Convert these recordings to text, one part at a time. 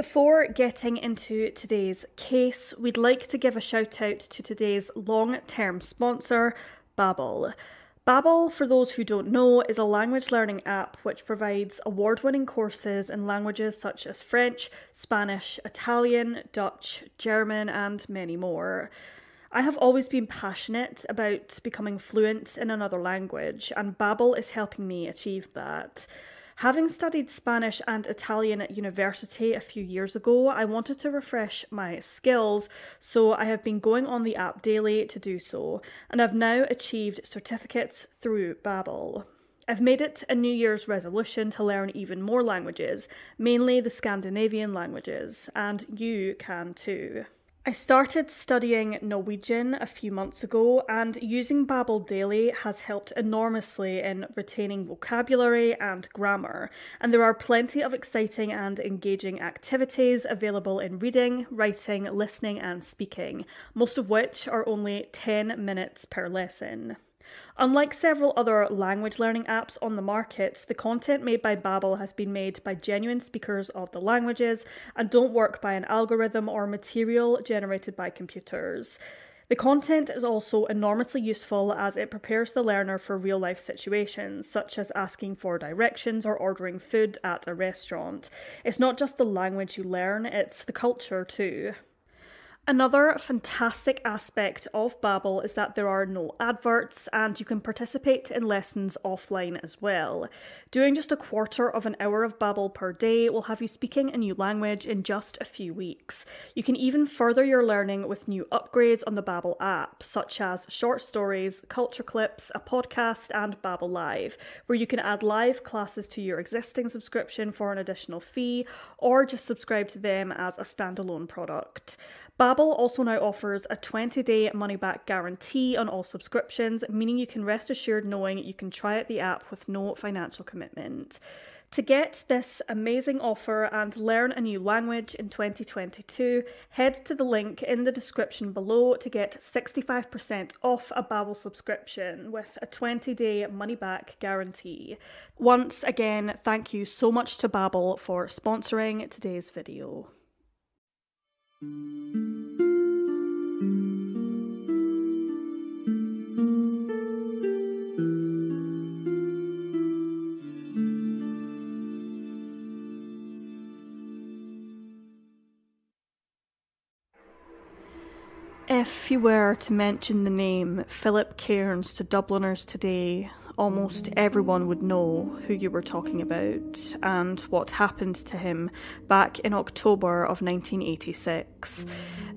Before getting into today's case, we'd like to give a shout out to today's long term sponsor, Babbel. Babbel, for those who don't know, is a language learning app which provides award-winning courses in languages such as French, Spanish, Italian, Dutch, German, and many more. I have always been passionate about becoming fluent in another language, and Babbel is helping me achieve that. Having studied Spanish and Italian at university a few years ago, I wanted to refresh my skills, so I have been going on the app daily to do so, and I've now achieved certificates through Babbel. I've made it a New Year's resolution to learn even more languages, mainly the Scandinavian languages, and you can too. I started studying Norwegian a few months ago, and using Babbel daily has helped enormously in retaining vocabulary and grammar. And there are plenty of exciting and engaging activities available in reading, writing, listening, and speaking, most of which are only 10 minutes per lesson. Unlike several other language learning apps on the market, the content made by Babbel has been made by genuine speakers of the languages and don't work by an algorithm or material generated by computers. The content is also enormously useful as it prepares the learner for real life situations, such as asking for directions or ordering food at a restaurant. It's not just the language you learn, it's the culture too. Another fantastic aspect of Babbel is that there are no adverts and you can participate in lessons offline as well. Doing just a quarter of an hour of Babbel per day will have you speaking a new language in just a few weeks. You can even further your learning with new upgrades on the Babbel app, such as short stories, culture clips, a podcast, and Babbel Live, where you can add live classes to your existing subscription for an additional fee or just subscribe to them as a standalone product. Babbel also now offers a 20-day money-back guarantee on all subscriptions, meaning you can rest assured knowing you can try out the app with no financial commitment. To get this amazing offer and learn a new language in 2022, head to the link in the description below to get 65% off a Babbel subscription with a 20-day money-back guarantee. Once again, thank you so much to Babbel for sponsoring today's video. If you were to mention the name Philip Cairns to Dubliners today, almost everyone would know who you were talking about and what happened to him back in October of 1986.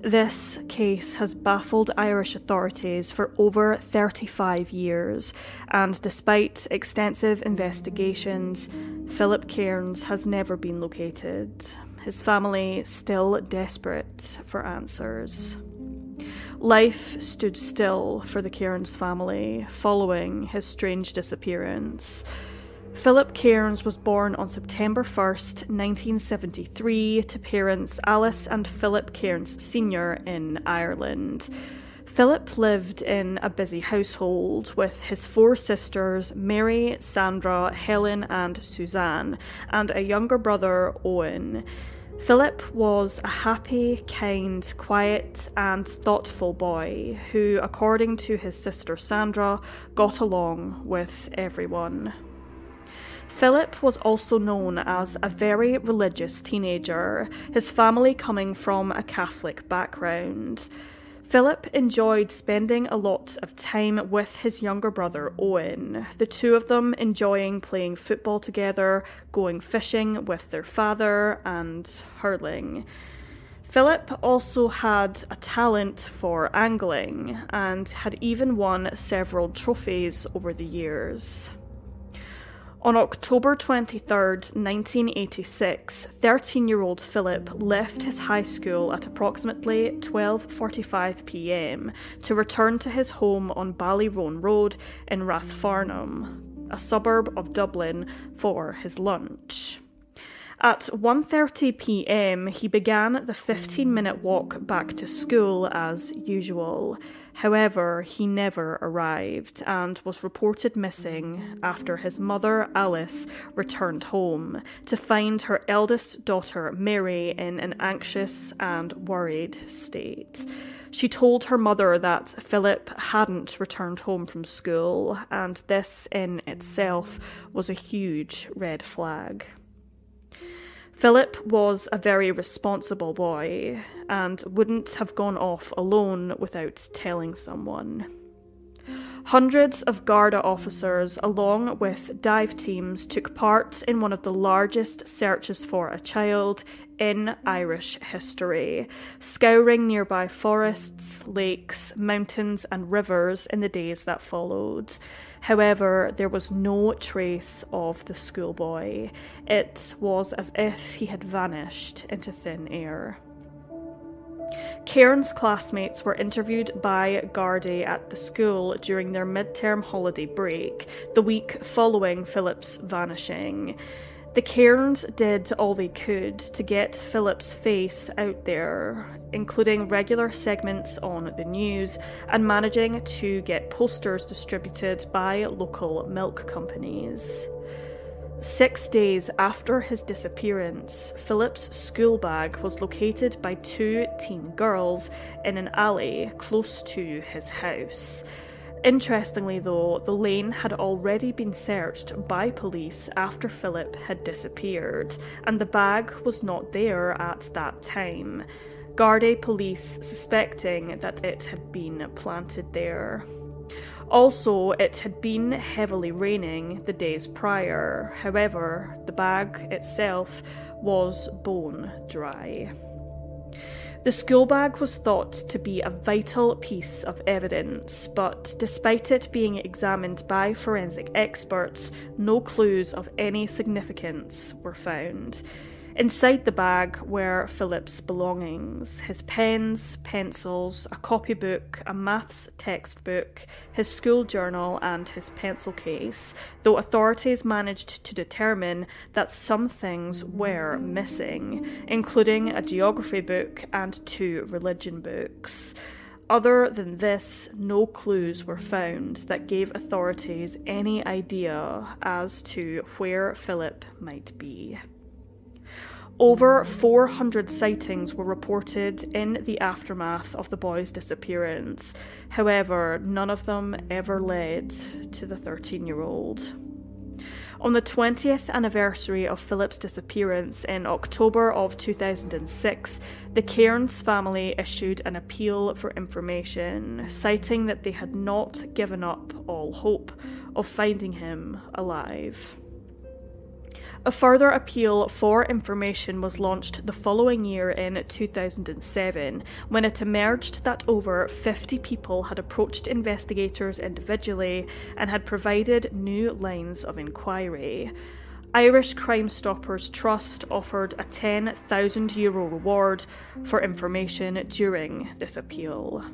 This case has baffled Irish authorities for over 35 years, and despite extensive investigations, Philip Cairns has never been located. His family still desperate for answers. Life stood still for the Cairns family following his strange disappearance. Philip Cairns was born on September 1st, 1973, to parents Alice and Philip Cairns Sr. in Ireland. Philip lived in a busy household with his four sisters Mary, Sandra, Helen, and Suzanne, and a younger brother, Owen. Philip was a happy, kind, quiet, and thoughtful boy who, according to his sister Sandra, got along with everyone. Philip was also known as a very religious teenager, his family coming from a Catholic background. Philip enjoyed spending a lot of time with his younger brother Owen, the two of them enjoying playing football together, going fishing with their father, and hurling. Philip also had a talent for angling and had even won several trophies over the years. On October 23, 1986, 13-year-old Philip left his high school at approximately 12:45 p.m. to return to his home on Ballyroan Road in Rathfarnham, a suburb of Dublin, for his lunch. At 1:30 p.m., he began the 15-minute walk back to school as usual. However, he never arrived and was reported missing after his mother Alice returned home to find her eldest daughter Mary in an anxious and worried state. She told her mother that Philip hadn't returned home from school, and this in itself was a huge red flag. Philip was a very responsible boy and wouldn't have gone off alone without telling someone. Hundreds of Garda officers, along with dive teams, took part in one of the largest searches for a child in Irish history, scouring nearby forests, lakes, mountains, and rivers in the days that followed. However, there was no trace of the schoolboy. It was as if he had vanished into thin air. Cairns classmates were interviewed by Gardaí at the school during their midterm holiday break, the week following Philip's vanishing. The Cairns did all they could to get Philip's face out there, including regular segments on the news and managing to get posters distributed by local milk companies. Six days after his disappearance, Philip's school bag was located by two teen girls in an alley close to his house. Interestingly, though, the lane had already been searched by police after Philip had disappeared, and the bag was not there at that time. Gardaí police suspecting that it had been planted there. Also, it had been heavily raining the days prior, however, the bag itself was bone dry. The school bag was thought to be a vital piece of evidence, but despite it being examined by forensic experts, no clues of any significance were found. Inside the bag were Philip's belongings his pens, pencils, a copybook, a maths textbook, his school journal, and his pencil case, though authorities managed to determine that some things were missing, including a geography book and two religion books. Other than this, no clues were found that gave authorities any idea as to where Philip might be. Over 400 sightings were reported in the aftermath of the boy's disappearance. However, none of them ever led to the 13 year old. On the 20th anniversary of Philip's disappearance in October of 2006, the Cairns family issued an appeal for information, citing that they had not given up all hope of finding him alive. A further appeal for information was launched the following year in 2007 when it emerged that over 50 people had approached investigators individually and had provided new lines of inquiry. Irish Crime Stoppers Trust offered a 10,000 euro reward for information during this appeal.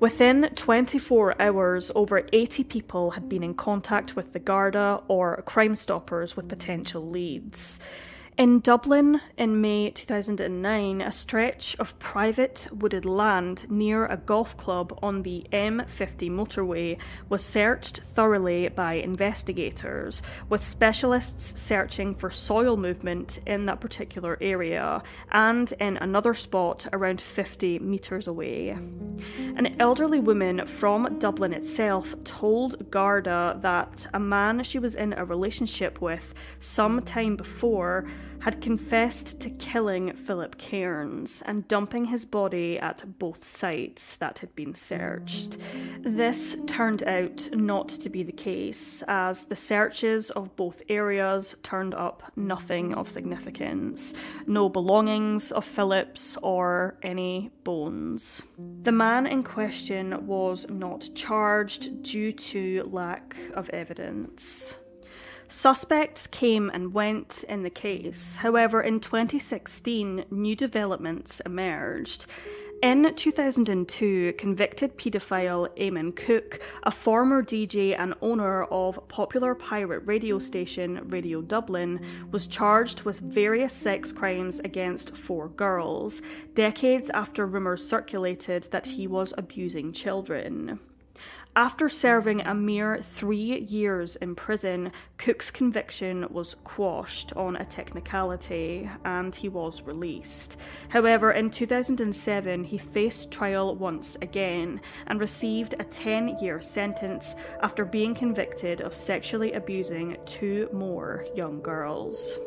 Within 24 hours, over 80 people had been in contact with the Garda or Crime Stoppers with potential leads. In Dublin in May 2009, a stretch of private wooded land near a golf club on the M50 motorway was searched thoroughly by investigators, with specialists searching for soil movement in that particular area and in another spot around 50 metres away. An elderly woman from Dublin itself told Garda that a man she was in a relationship with some time before had confessed to killing Philip Cairns and dumping his body at both sites that had been searched. This turned out not to be the case, as the searches of both areas turned up nothing of significance no belongings of Philip's or any bones. The man in question was not charged due to lack of evidence. Suspects came and went in the case. However, in 2016, new developments emerged. In 2002, convicted paedophile Eamon Cooke, a former DJ and owner of popular pirate radio station Radio Dublin, was charged with various sex crimes against four girls, decades after rumours circulated that he was abusing children. After serving a mere three years in prison, Cooke's conviction was quashed on a technicality and he was released. However, in 2007, he faced trial once again and received a 10 year sentence after being convicted of sexually abusing two more young girls.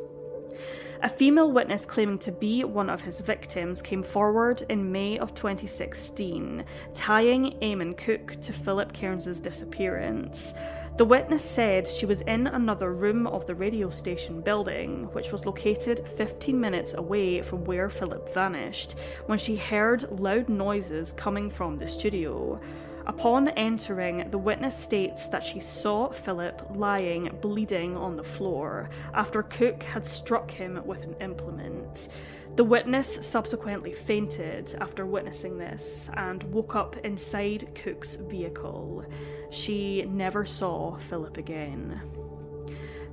A female witness claiming to be one of his victims came forward in May of 2016, tying Eamon Cooke to Philip Cairns' disappearance. The witness said she was in another room of the radio station building, which was located 15 minutes away from where Philip vanished, when she heard loud noises coming from the studio. Upon entering, the witness states that she saw Philip lying bleeding on the floor after Cooke had struck him with an implement. The witness subsequently fainted after witnessing this and woke up inside Cooke's vehicle. She never saw Philip again.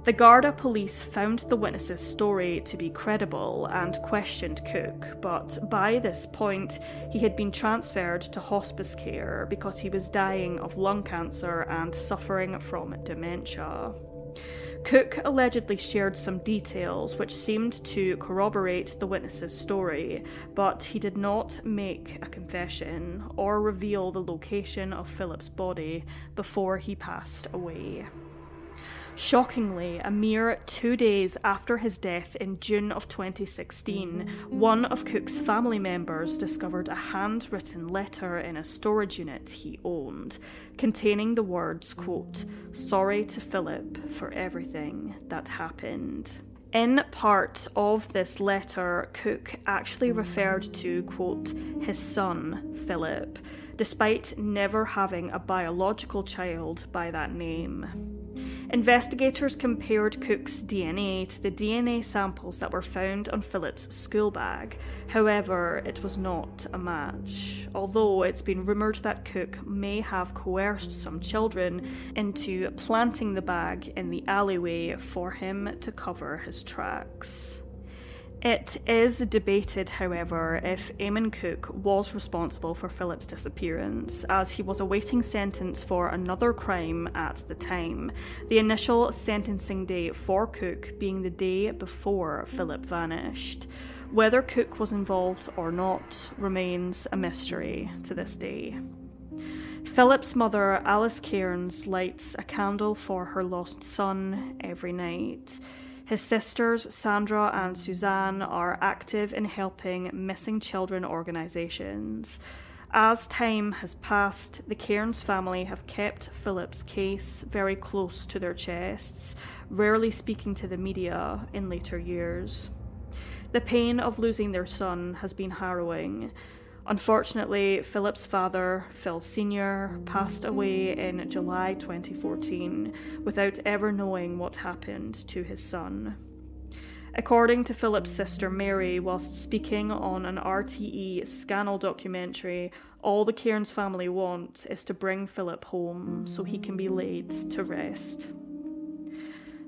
The Garda police found the witness's story to be credible and questioned Cooke, but by this point he had been transferred to hospice care because he was dying of lung cancer and suffering from dementia. Cooke allegedly shared some details which seemed to corroborate the witness's story, but he did not make a confession or reveal the location of Philip's body before he passed away. Shockingly, a mere two days after his death in June of 2016, one of Cooke's family members discovered a handwritten letter in a storage unit he owned, containing the words, quote, Sorry to Philip for everything that happened. In part of this letter, Cooke actually referred to, quote, his son, Philip, despite never having a biological child by that name. Investigators compared Cooke's DNA to the DNA samples that were found on Philip's school bag. However, it was not a match, although it's been rumoured that Cooke may have coerced some children into planting the bag in the alleyway for him to cover his tracks. It is debated, however, if Eamon Cooke was responsible for Philip's disappearance, as he was awaiting sentence for another crime at the time, the initial sentencing date for Cooke being the day before Philip vanished. Whether Cooke was involved or not remains a mystery to this day. Philip's mother, Alice Cairns, lights a candle for her lost son every night. His sisters, Sandra and Suzanne, are active in helping missing children organisations. As time has passed, the Cairns family have kept Philip's case very close to their chests, rarely speaking to the media in later years. The pain of losing their son has been harrowing, Unfortunately, Philip's father, Phil Sr., passed away in July 2014 without ever knowing what happened to his son. According to Philip's sister Mary, whilst speaking on an RTE Scannal documentary, all the Cairns family want is to bring Philip home so he can be laid to rest.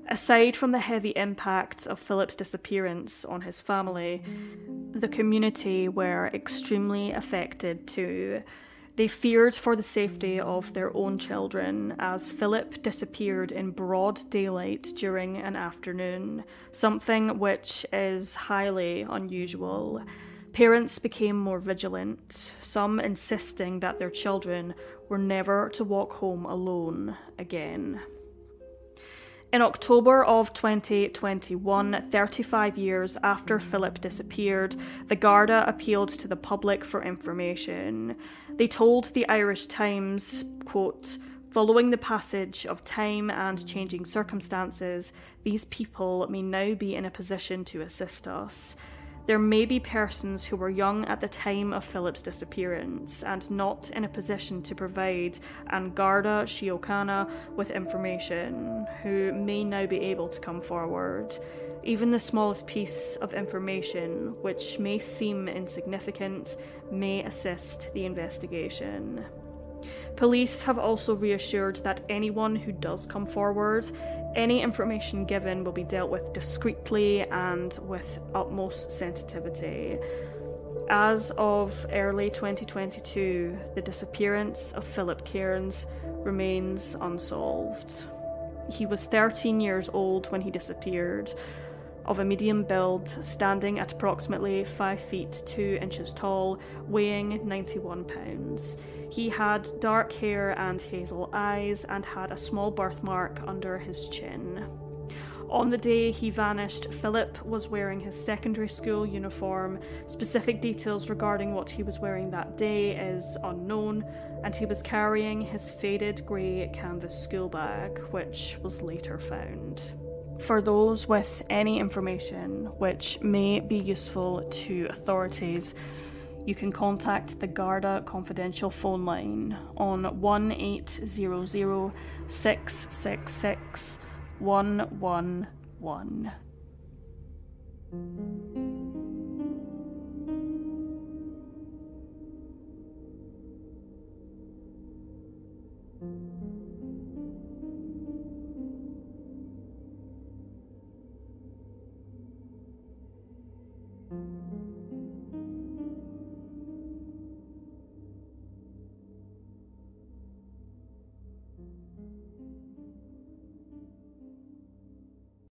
Aside from the heavy impact of Philip's disappearance on his family, the community were extremely affected too. They feared for the safety of their own children as Philip disappeared in broad daylight during an afternoon, something which is highly unusual. Parents became more vigilant, some insisting that their children were never to walk home alone again. In October of 2021, 35 years after Philip disappeared, the Garda appealed to the public for information. They told the Irish Times, quote, Following the passage of time and changing circumstances, these people may now be in a position to assist us. There may be persons who were young at the time of Philip's disappearance and not in a position to provide An Garda Síochána with information, who may now be able to come forward. Even the smallest piece of information, which may seem insignificant, may assist the investigation. Police have also reassured that anyone who does come forward, any information given will be dealt with discreetly and with utmost sensitivity. As of early 2022, the disappearance of Philip Cairns remains unsolved. He was 13 years old when he disappeared, of a medium build, standing at approximately 5 feet 2 inches tall, weighing 91 pounds. He had dark hair and hazel eyes and had a small birthmark under his chin. On the day he vanished, Philip was wearing his secondary school uniform. Specific details regarding what he was wearing that day is unknown, and he was carrying his faded grey canvas school bag, which was later found. For those with any information which may be useful to authorities, you can contact the Garda confidential phone line on 1800 666 111.